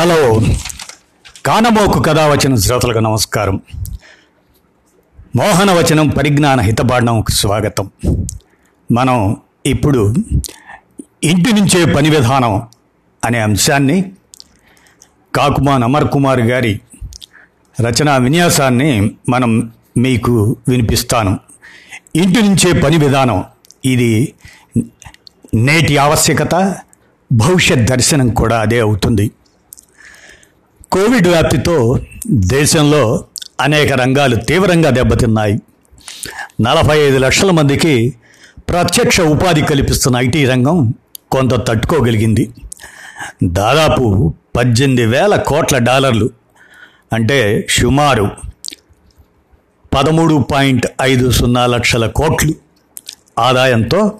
Hello. కానమోకు కథావచన శ్రోతలకు నమస్కారం. మోహనవచనం పరిజ్ఞాన హితపాండంకు స్వాగతం. మనం ఇప్పుడు ఇంటి నుంచే పని విధానం అనే అంశాన్ని కాకుమాన్ అమర్ కుమార్ గారి రచనా విన్యాసాన్ని మనం మీకు వినిపిస్తాను. ఇంటి నుంచే పని విధానం ఇది నేటి ఆవశ్యకత భవిష్యత్ దర్శనం కూడా అదే అవుతుంది. కోవిడ్ వ్యాప్తితో దేశంలో అనేక రంగాలు తీవ్రంగా దెబ్బతిన్నాయి. నలభై ఐదు లక్షల మందికి ప్రత్యక్ష ఉపాధి కల్పిస్తున్న ఐటీ రంగం కొంత తట్టుకోగలిగింది. దాదాపు పద్దెనిమిది వేల కోట్ల డాలర్లు అంటే సుమారు పదమూడు పాయింట్ ఐదు సున్నా లక్షల కోట్లు. ఆదాయంతో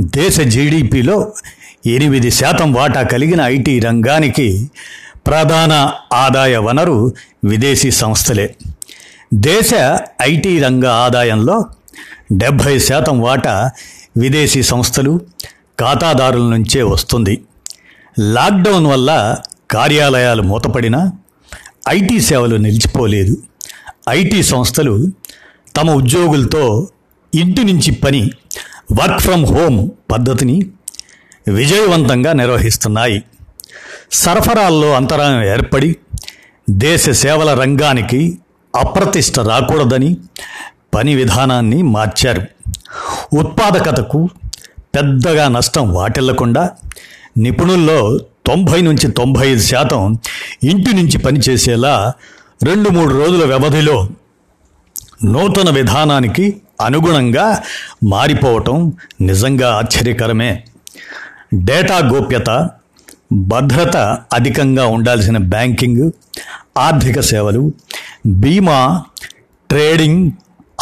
దేశ జీడిపిలో ఎనిమిది శాతం వాటా కలిగిన ఐటీ రంగానికి ప్రధాన ఆదాయ వనరు విదేశీ సంస్థలే. దేశ ఐటీ రంగ ఆదాయంలో డెబ్భై శాతం వాటా విదేశీ సంస్థలు ఖాతాదారుల నుంచే వస్తుంది. లాక్డౌన్ వల్ల కార్యాలయాలు మూతపడినా ఐటీ సేవలు నిలిచిపోలేదు. ఐటీ సంస్థలు తమ ఉద్యోగులతో ఇంటి నుంచి పని వర్క్ ఫ్రమ్ హోమ్ పద్ధతిని విజయవంతంగా నిర్వహిస్తున్నాయి. సరఫరాల్లో అంతరాయం ఏర్పడి దేశ సేవల రంగానికి అప్రతిష్ట రాకూడదని పని విధానాన్ని మార్చారు. ఉత్పాదకతకు పెద్దగా నష్టం వాటిల్లకుండా నిపుణుల్లో తొంభై నుంచి తొంభై ఐదు శాతం ఇంటి నుంచి పనిచేసేలా రెండు మూడు రోజుల వ్యవధిలో నూతన విధానానికి అనుగుణంగా మారిపోవటం నిజంగా ఆశ్చర్యకరమే. డేటా గోప్యత భద్రత అధికంగా ఉండాల్సిన బ్యాంకింగ్ ఆర్థిక సేవలు బీమా ట్రేడింగ్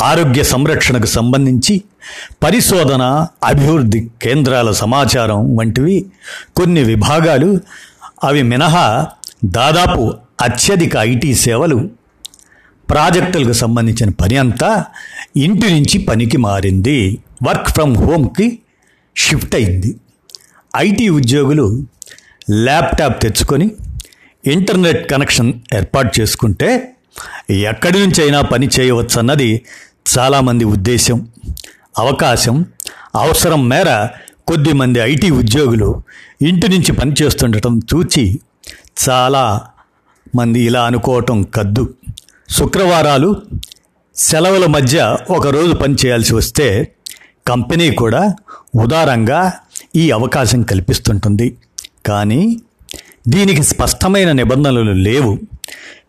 ఆరోగ్య సంరక్షణకు సంబంధించి పరిశోధన అభివృద్ధి కేంద్రాల సమాచారం వంటివి కొన్ని విభాగాలు. అవి మినహా దాదాపు అత్యధిక ఐటీ సేవలు. ప్రాజెక్టులకు సంబంధించిన పని అంతా ఇంటి నుంచి పనికి మారింది. వర్క్ ఫ్రమ్ హోమ్కి షిఫ్ట్ అయింది. ఐటీ ఉద్యోగులు ల్యాప్టాప్ తెచ్చుకొని ఇంటర్నెట్ కనెక్షన్ ఏర్పాటు చేసుకుంటే ఎక్కడి నుంచైనా పని చేయవచ్చు అన్నది చాలామంది ఉద్దేశం. అవకాశం అవసరం మేర కొద్దిమంది ఐటీ ఉద్యోగులు ఇంటి నుంచి పనిచేస్తుండటం చూచి చాలా మంది ఇలా అనుకోవటం కద్దు. శుక్రవారాలు సెలవుల మధ్య ఒకరోజు పని చేయాల్సి వస్తే కంపెనీ కూడా ఉదారంగా ఈ అవకాశం కల్పిస్తుంటుంది. కానీ దీనికి స్పష్టమైన నిబంధనలు లేవు.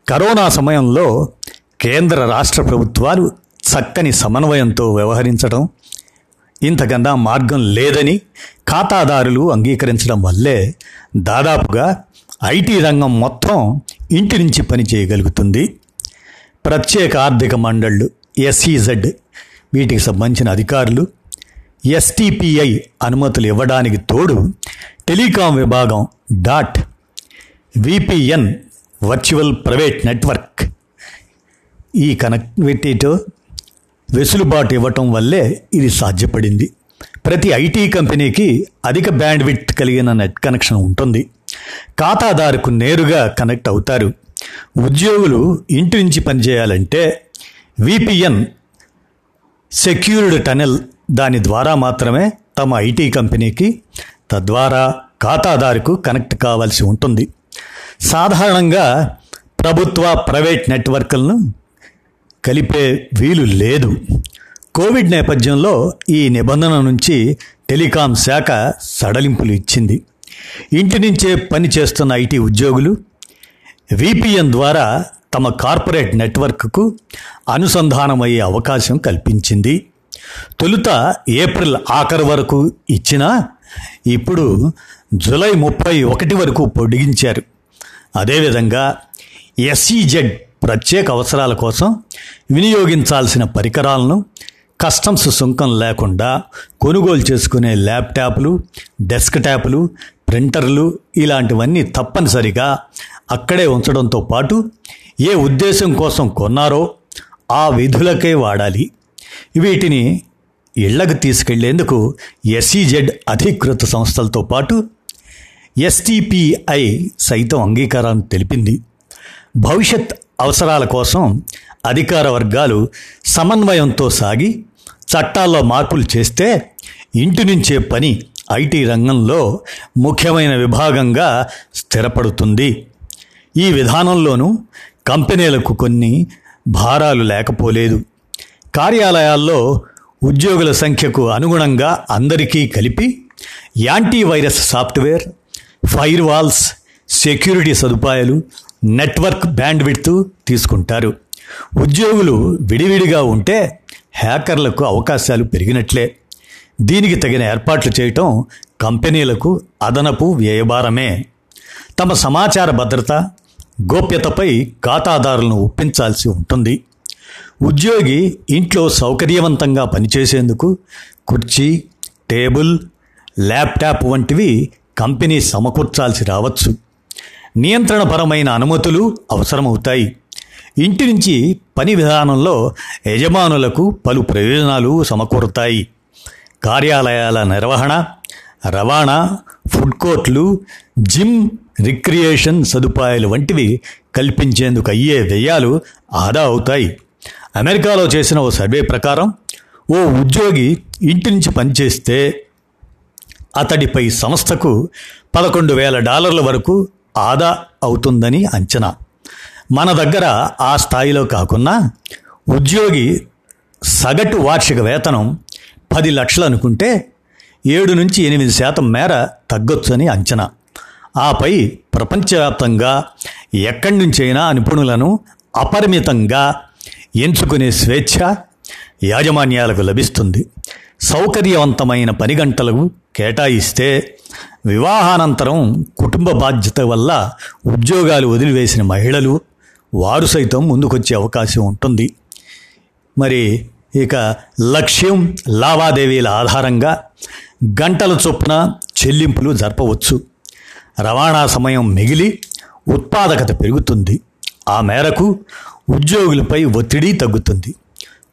కరోనా సమయంలో కేంద్ర రాష్ట్ర ప్రభుత్వాలు చక్కని సమన్వయంతో వ్యవహరించడం ఇంతకన్నా మార్గం లేదని ఖాతాదారులు అంగీకరించడం వల్లే దాదాపుగా ఐటీ రంగం మొత్తం ఇంటి నుంచి పని చేయగలుగుతుంది. ప్రత్యేక ఆర్థిక మండళ్ళు ఎస్ఈజెడ్ వీటికి సంబంధించిన అధికారులు ఎస్టిపిఐ అనుమతులు ఇవ్వడానికి తోడు టెలికాం విభాగం DoT VPN virtual private network. ఈ కనెక్టివిటీతో వెసులుబాటు ఇవ్వటం వల్లే ఇది సాధ్యపడింది. ప్రతి ఐటీ కంపెనీకి అధిక బ్యాండ్విడ్త్ కలిగిన నెట్ కనెక్షన్ ఉంటుంది. ఖాతాదారుకు నేరుగా కనెక్ట్ అవుతారు. ఉద్యోగులు ఇంటి నుంచి పనిచేయాలంటే విపిఎన్ సెక్యూర్డ్ టనెల్ దాని ద్వారా మాత్రమే తమ ఐటీ కంపెనీకి తద్వారా ఖాతాదారుకు కనెక్ట్ కావాల్సి ఉంటుంది. సాధారణంగా ప్రభుత్వ ప్రైవేట్ నెట్వర్క్లను కలిపే వీలు లేదు. కోవిడ్ నేపథ్యంలో ఈ నిబంధన నుంచి టెలికాం శాఖ సడలింపులు ఇచ్చింది. ఇంటి నుంచే పని చేస్తున్న ఐటీ ఉద్యోగులు విపిఎన్ ద్వారా తమ కార్పొరేట్ నెట్వర్క్కు అనుసంధానమయ్యే అవకాశం కల్పించింది. తొలుత ఏప్రిల్ ఆఖరు వరకు ఇచ్చినా ఇప్పుడు జూలై ముప్పై ఒకటి వరకు పొడిగించారు. అదేవిధంగా ఎస్ఈజెడ్ ప్రత్యేక అవసరాల కోసం వినియోగించాల్సిన పరికరాలను కస్టమ్స్ సుంకం లేకుండా కొనుగోలు చేసుకునే ల్యాప్టాప్లు డెస్క్టాప్లు ప్రింటర్లు ఇలాంటివన్నీ తప్పనిసరిగా అక్కడే ఉంచడంతో పాటు ఏ ఉద్దేశం కోసం కొన్నారో ఆ విధులకే వాడాలి. వీటిని ఇళ్ళకు తీసుకెళ్ళేందుకు ఎస్ఈజెడ్ అధీకృత సంస్థలతో పాటు ఎస్టీపీఐ సైతం అంగీకారాన్ని తెలిపింది. భవిష్యత్ అవసరాల కోసం అధికార వర్గాలు సమన్వయంతో సాగి చట్టాల్లో మార్పులు చేస్తే ఇంటి నుంచే పని ఐటీ రంగంలో ముఖ్యమైన విభాగంగా స్థిరపడుతుంది. ఈ విధానంలోనూ కంపెనీలకు కొన్ని భారాలు లేకపోలేదు. కార్యాలయాల్లో ఉద్యోగుల సంఖ్యకు అనుగుణంగా అందరికీ కలిపి antivirus software firewalls security సదుపాయాలు నెట్వర్క్ బ్యాండ్విడ్త్ తీసుకుంటారు. ఉద్యోగులు విడివిడిగా ఉంటే హ్యాకర్లకు అవకాశాలు పెరిగినట్లే. దీనికి తగిన ఏర్పాట్లు చేయటం కంపెనీలకు అదనపు వ్యయభారమే. తమ సమాచార భద్రత గోప్యతపై ఖాతాదారులను ఒప్పించాల్సి ఉంటుంది. ఉద్యోగి ఇంట్లో సౌకర్యవంతంగా పనిచేసేందుకు కుర్చీ టేబుల్ ల్యాప్టాప్ వంటివి కంపెనీ సమకూర్చాల్సి రావచ్చు. నియంత్రణపరమైన అనుమతులు అవసరమవుతాయి. ఇంటి నుంచి పని విధానంలో యజమానులకు పలు ప్రయోజనాలు సమకూరుతాయి. కార్యాలయాల నిర్వహణ రవాణా ఫుడ్ కోర్ట్లు జిమ్ రిక్రియేషన్ సదుపాయాలు వంటివి కల్పించేందుకు అయ్యే వ్యయాలు ఆదా అవుతాయి. అమెరికాలో చేసిన ఓ సర్వే ప్రకారం ఓ ఉద్యోగి ఇంటి నుంచి పనిచేస్తే అతడిపై సంస్థకు పదకొండు వేల డాలర్ల వరకు ఆదా అవుతుందని అంచనా. మన దగ్గర ఆ స్థాయిలో కాకున్నా ఉద్యోగి సగటు వార్షిక వేతనం పది లక్షలు అనుకుంటే ఏడు నుంచి ఎనిమిది శాతం మేర తగ్గొచ్చని అంచనా. ఆపై ప్రపంచవ్యాప్తంగా ఎక్కడి నుంచైనా నిపుణులను అపరిమితంగా ఎంచుకునే స్వేచ్ఛ యాజమాన్యాలకు లభిస్తుంది. సౌకర్యవంతమైన పని గంటలకు కేటాయిస్తే వివాహానంతరం కుటుంబ బాధ్యత వల్ల ఉద్యోగాలు వదిలివేసిన మహిళలు వారు సైతం ముందుకొచ్చే అవకాశం ఉంటుంది. మరి ఇక లక్ష్యం లావాదేవీల ఆధారంగా గంటల చొప్పున చెల్లింపులు జరపవచ్చు. రవాణా సమయం మిగిలి ఉత్పాదకత పెరుగుతుంది. ఆ మేరకు ఉద్యోగులపై ఒత్తిడి తగ్గుతుంది.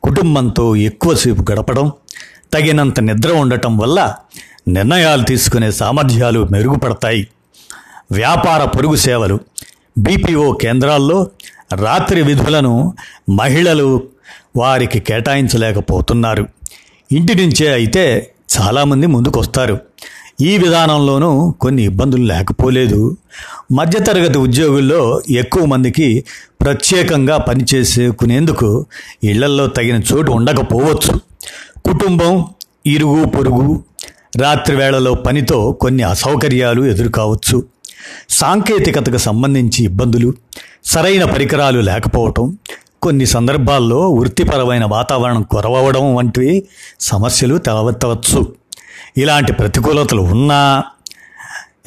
కుటుంబంతో ఎక్కువసేపు గడపడం తగినంత నిద్ర ఉండటం వల్ల నిర్ణయాలు తీసుకునే సామర్థ్యాలు మెరుగుపడతాయి. వ్యాపార పొరుగు సేవలు బీపీఓ కేంద్రాల్లో రాత్రి విధులను మహిళలు వారికి కేటాయించలేకపోతున్నారు. ఇంటి నుంచే అయితే చాలామంది ముందుకొస్తారు. ఈ విధానంలోనూ కొన్ని ఇబ్బందులు లేకపోలేదు. మధ్యతరగతి ఉద్యోగుల్లో ఎక్కువ మందికి ప్రత్యేకంగా పనిచేసుకునేందుకు ఇళ్ళల్లో తగిన చోటు ఉండకపోవచ్చు. కుటుంబం ఇరుగు పొరుగు రాత్రి వేళలో పనితో కొన్ని అసౌకర్యాలు ఎదురుకావచ్చు. సాంకేతికతకు సంబంధించి ఇబ్బందులు సరైన పరికరాలు లేకపోవటం కొన్ని సందర్భాల్లో వృత్తిపరమైన వాతావరణం కొరవడం వంటివి సమస్యలు తలవెత్తవచ్చు. ఇలాంటి ప్రతికూలతలు ఉన్నా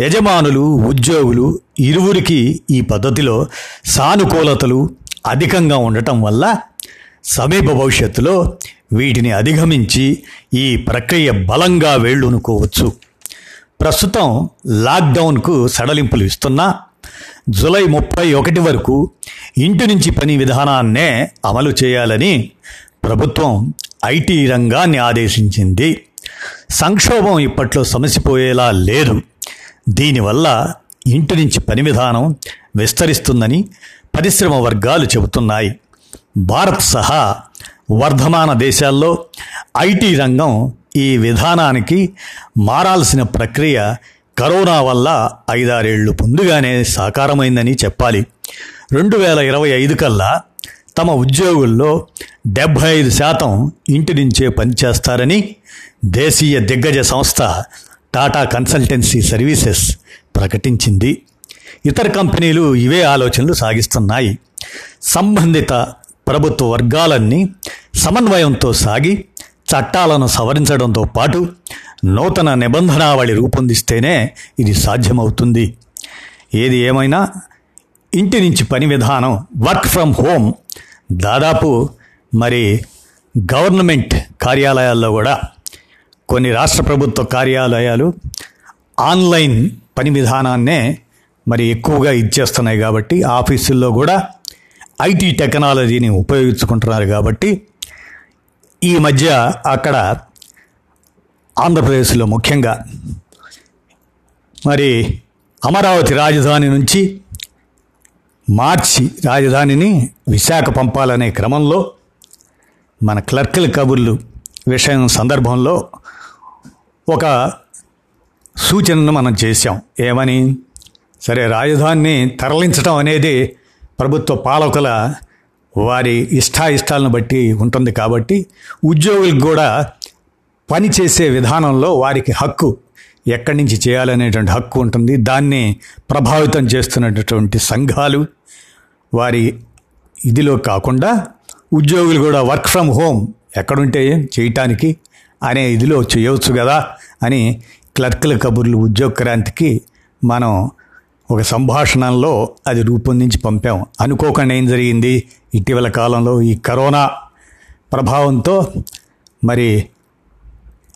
యజమానులు ఉద్యోగులు ఇరువురికి ఈ పద్ధతిలో సానుకూలతలు అధికంగా ఉండటం వల్ల సమీప భవిష్యత్తులో వీటిని అధిగమించి ఈ ప్రక్రియ బలంగా వేళ్ళునుకోవచ్చు. ప్రస్తుతం లాక్డౌన్కు సడలింపులు ఇస్తున్నా జూలై ముప్పై ఒకటి వరకు ఇంటి నుంచి పని విధానాన్నే అమలు చేయాలని ప్రభుత్వం ఐటీ రంగాన్ని ఆదేశించింది. సంక్షోభం ఇప్పట్లో సమసిపోయేలా లేదు. దీనివల్ల ఇంటి నుంచి పని విధానం విస్తరిస్తుందని పరిశ్రమ వర్గాలు చెబుతున్నాయి. భారత్ సహా వర్ధమాన దేశాల్లో ఐటీ రంగం ఈ విధానానికి మారాల్సిన ప్రక్రియ కరోనా వల్ల ఐదారేళ్ళు ముందుగానే సాకారమైందని చెప్పాలి. రెండు వేల ఇరవై ఐదు కల్లా తమ ఉద్యోగుల్లో డెబ్భై ఐదు శాతం ఇంటి నుంచే పనిచేస్తారని దేశీయ దిగ్గజ సంస్థ టాటా కన్సల్టెన్సీ సర్వీసెస్ ప్రకటించింది. ఇతర కంపెనీలు ఇవే ఆలోచనలు సాగిస్తున్నాయి. సంబంధిత ప్రభుత్వ వర్గాలన్నీ సమన్వయంతో సాగి చట్టాలను సవరించడంతో పాటు నూతన నిబంధనావళి రూపొందిస్తేనే ఇది సాధ్యమవుతుంది. ఏది ఏమైనా ఇంటి నుంచి పని విధానం వర్క్ ఫ్రమ్ హోమ్ దాదాపు మరి గవర్నమెంట్ కార్యాలయాల్లో కూడా కొన్ని రాష్ట్ర ప్రభుత్వ కార్యాలయాలు ఆన్లైన్ పని విధానాన్నే మరి ఎక్కువగా ఇచ్చేస్తున్నాయి కాబట్టి ఆఫీసుల్లో కూడా ఐటీ టెక్నాలజీని ఉపయోగించుకుంటున్నారు కాబట్టి ఈ మధ్య అక్కడ ఆంధ్రప్రదేశ్లో ముఖ్యంగా మరి అమరావతి రాజధాని నుంచి మార్చి రాజధానిని విశాఖ పంపాలనే క్రమంలో మన క్లర్కుల కబుర్లు విషయం సందర్భంలో ఒక సూచనను మనం చేశాం. ఏమని? సరే రాజధానిని తరలించడం అనేది ప్రభుత్వ పాలకుల వారి ఇష్టాయిష్టాలను బట్టి ఉంటుంది కాబట్టి ఉద్యోగులకు కూడా పని చేసే విధానంలో వారికి హక్కు ఎక్కడి నుంచి చేయాలనేటువంటి హక్కు ఉంటుంది. దాన్ని ప్రభావితం చేస్తున్నటువంటి సంఘాలు వారి ఇదిలో కాకుండా ఉద్యోగులు కూడా వర్క్ ఫ్రమ్ హోమ్ ఎక్కడుంటే చేయటానికి అనే ఇదిలో చేయవచ్చు కదా అని క్లర్కుల కబుర్లు ఉద్యోగ క్రాంతికి మనం ఒక సంభాషణలో అది రూపొందించి పంపాం. అనుకోకుండా ఏం జరిగింది? ఇటీవల కాలంలో ఈ కరోనా ప్రభావంతో మరి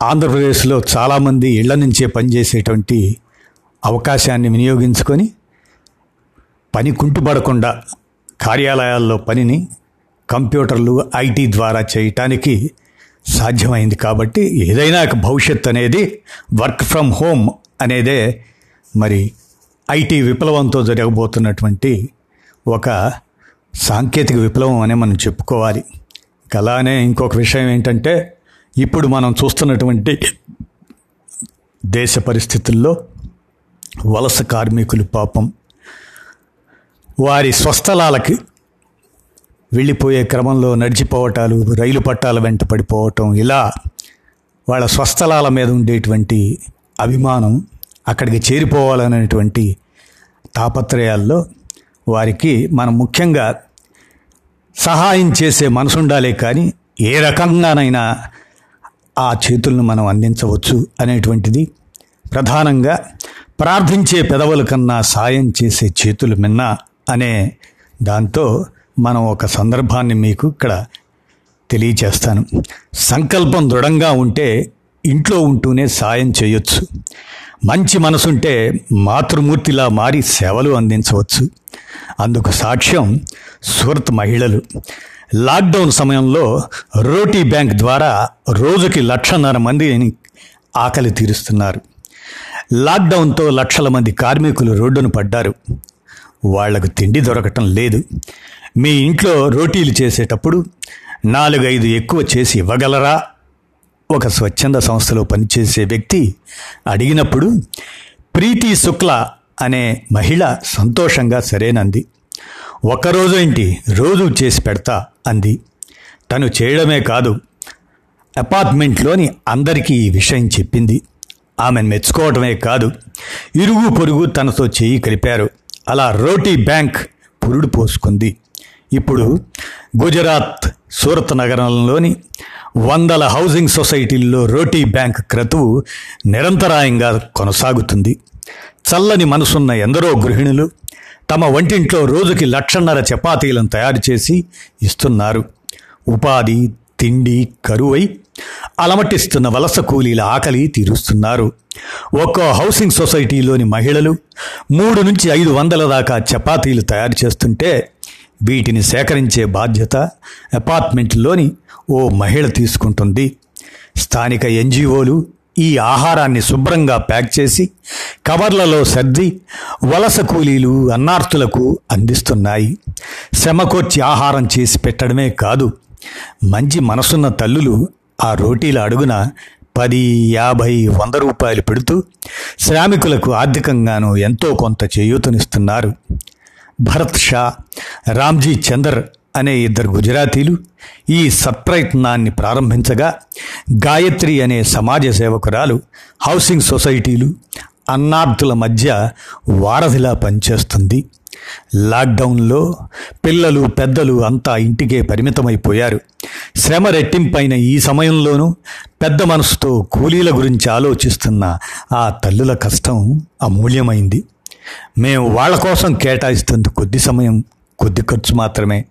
ఆంధ్రప్రదేశ్లో చాలామంది ఇళ్ళ నుంచే పనిచేసేటువంటి అవకాశాన్ని వినియోగించుకొని పని కుంటుపడకుండా కార్యాలయాల్లో పనిని కంప్యూటర్లు ఐటీ ద్వారా చేయటానికి సాధ్యమైంది కాబట్టి ఏదైనా భవిష్యత్ అనేది వర్క్ ఫ్రమ్ హోమ్ అనేదే మరి ఐటీ విప్లవంతో జరగబోతున్నటువంటి ఒక సాంకేతిక విప్లవం అనే మనం చెప్పుకోవాలి. అలానే ఇంకొక విషయం ఏంటంటే ఇప్పుడు మనం చూస్తున్నటువంటి దేశ పరిస్థితుల్లో వలస కార్మికులు పాపం. వారి స్వస్థలాలకి వెళ్ళిపోయే క్రమంలో నడిచిపోవటాలు రైలు పట్టాల వెంట పడిపోవటం ఇలా వాళ్ళ స్వస్థలాల మీద ఉండేటువంటి అభిమానం అక్కడికి చేరిపోవాలనేటువంటి తాపత్రయాల్లో వారికి మనం ముఖ్యంగా సహాయం చేసే మనసుండాలే కానీ ఏ రకంగానైనా ఆ చేతులను మనం అందించవచ్చు అనేటువంటిది ప్రధానంగా ప్రార్థించే పెదవుల కన్నా సాయం చేసే చేతులు మిన్న అనే దాంతో మనం ఒక సందర్భాన్ని మీకు ఇక్కడ తెలియచేస్తాను. సంకల్పం దృఢంగా ఉంటే ఇంట్లో ఉంటూనే సాయం చేయొచ్చు. మంచి మనసుంటే మాతృమూర్తిలా మారి సేవలు అందించవచ్చు. అందుకు సాక్ష్యం సూరత్ మహిళలు. లాక్డౌన్ సమయంలో రోటీ బ్యాంక్ ద్వారా రోజుకి లక్షన్నర మందిని ఆకలి తీరుస్తున్నారు. లాక్డౌన్తో లక్షల మంది కార్మికులు రోడ్డును పడ్డారు. వాళ్ళకు తిండి దొరకటం లేదు. మీ ఇంట్లో రోటీలు చేసేటప్పుడు నాలుగైదు ఎక్కువ చేసి ఇవ్వగలరా? ఒక స్వచ్ఛంద సంస్థలో పనిచేసే వ్యక్తి అడిగినప్పుడు ప్రీతి శుక్ల అనే మహిళ సంతోషంగా సరేనంది. ఒక్కరోజు ఏంటి? రోజు చేసి పెడతా. అంది. తను చేయడమే కాదు అపార్ట్మెంట్లోని అందరికీ ఈ విషయం చెప్పింది. ఆమెను మెచ్చుకోవడమే కాదు ఇరుగు పొరుగు తనతో చేయి కలిపారు. అలా రోటీ బ్యాంక్ పురుడు పోసుకుంది. ఇప్పుడు గుజరాత్ సూరత్ నగరంలోని వందల హౌసింగ్ సొసైటీల్లో రోటీ బ్యాంక్ క్రతువు నిరంతరాయంగా కొనసాగుతుంది. చల్లని మనసున్న ఎందరో గృహిణులు తమ వంటింట్లో రోజుకి లక్షన్నర చపాతీలను తయారు చేసి ఇస్తున్నారు. ఉపాధి తిండి కరువై అలమటిస్తున్న వలస కూలీల ఆకలి తీరుస్తున్నారు. ఒక్కో హౌసింగ్ సొసైటీలోని మహిళలు మూడు నుంచి ఐదు వందల దాకా చపాతీలు తయారు చేస్తుంటే వీటిని సేకరించే బాధ్యత అపార్ట్మెంట్లోని ఓ మహిళ తీసుకుంటుంది. స్థానిక ఎన్జిఓలు ఈ ఆహారాన్ని శుభ్రంగా ప్యాక్ చేసి కవర్లలో సర్ది వలస కూలీలు అన్నార్తులకు అందిస్తున్నాయి. శ్రమకొచ్చి ఆహారం చేసి పెట్టడమే కాదు మంచి మనసున్న తల్లులు ఆ రోటీల అడుగున పది యాభై వంద రూపాయలు పెడుతూ శ్రామికులకు ఆర్థికంగాను ఎంతో కొంత చేయూతనిస్తున్నారు. భరత్ షా రామ్జీ చందర్ అనే ఇద్దరు గుజరాతీలు ఈ సత్ప్రయత్నాన్ని ప్రారంభించగా గాయత్రి అనే సమాజ సేవకురాలు హౌసింగ్ సొసైటీలు అన్నార్థుల మధ్య వారధిలా పనిచేస్తుంది. లాక్డౌన్లో పిల్లలు పెద్దలు అంతా ఇంటికే పరిమితమైపోయారు. శ్రమ రెట్టింపైన ఈ సమయంలోనూ పెద్ద మనసుతో కూలీల గురించి ఆలోచిస్తున్న ఆ తల్లుల కష్టం అమూల్యమైంది. మేము వాళ్ళ కోసం కేటాయిస్తుంది కొద్ది సమయం కొద్ది ఖర్చు మాత్రమే.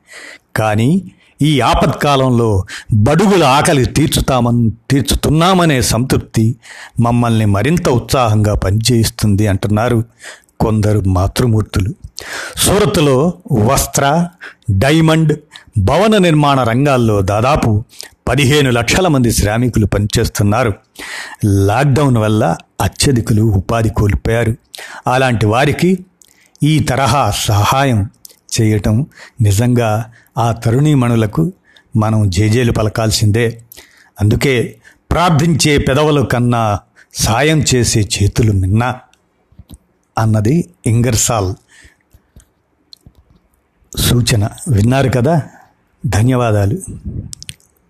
కానీ ఈ ఆపత్కాలంలో బడుగుల ఆకలి తీర్చుతామని తీర్చుతున్నామనే సంతృప్తి మమ్మల్ని మరింత ఉత్సాహంగా పనిచేయిస్తుంది అంటున్నారు కొందరు మాతృమూర్తులు. సూరత్లో వస్త్ర డైమండ్ భవన నిర్మాణ రంగాల్లో దాదాపు పదిహేను లక్షల మంది శ్రామికులు పనిచేస్తున్నారు. లాక్డౌన్ వల్ల అత్యధికులు ఉపాధి కోల్పోయారు. అలాంటి వారికి ఈ తరహా సహాయం చేయటం నిజంగా ఆ తరుణీమణులకు మనం జేజేలు పలకాల్సిందే. అందుకే ప్రార్థించే పెదవుల కన్నా సాయం చేసే చేతులు మిన్నా అన్నది ఇంగర్సాల్ సూచన. విన్నారు కదా? ధన్యవాదాలు.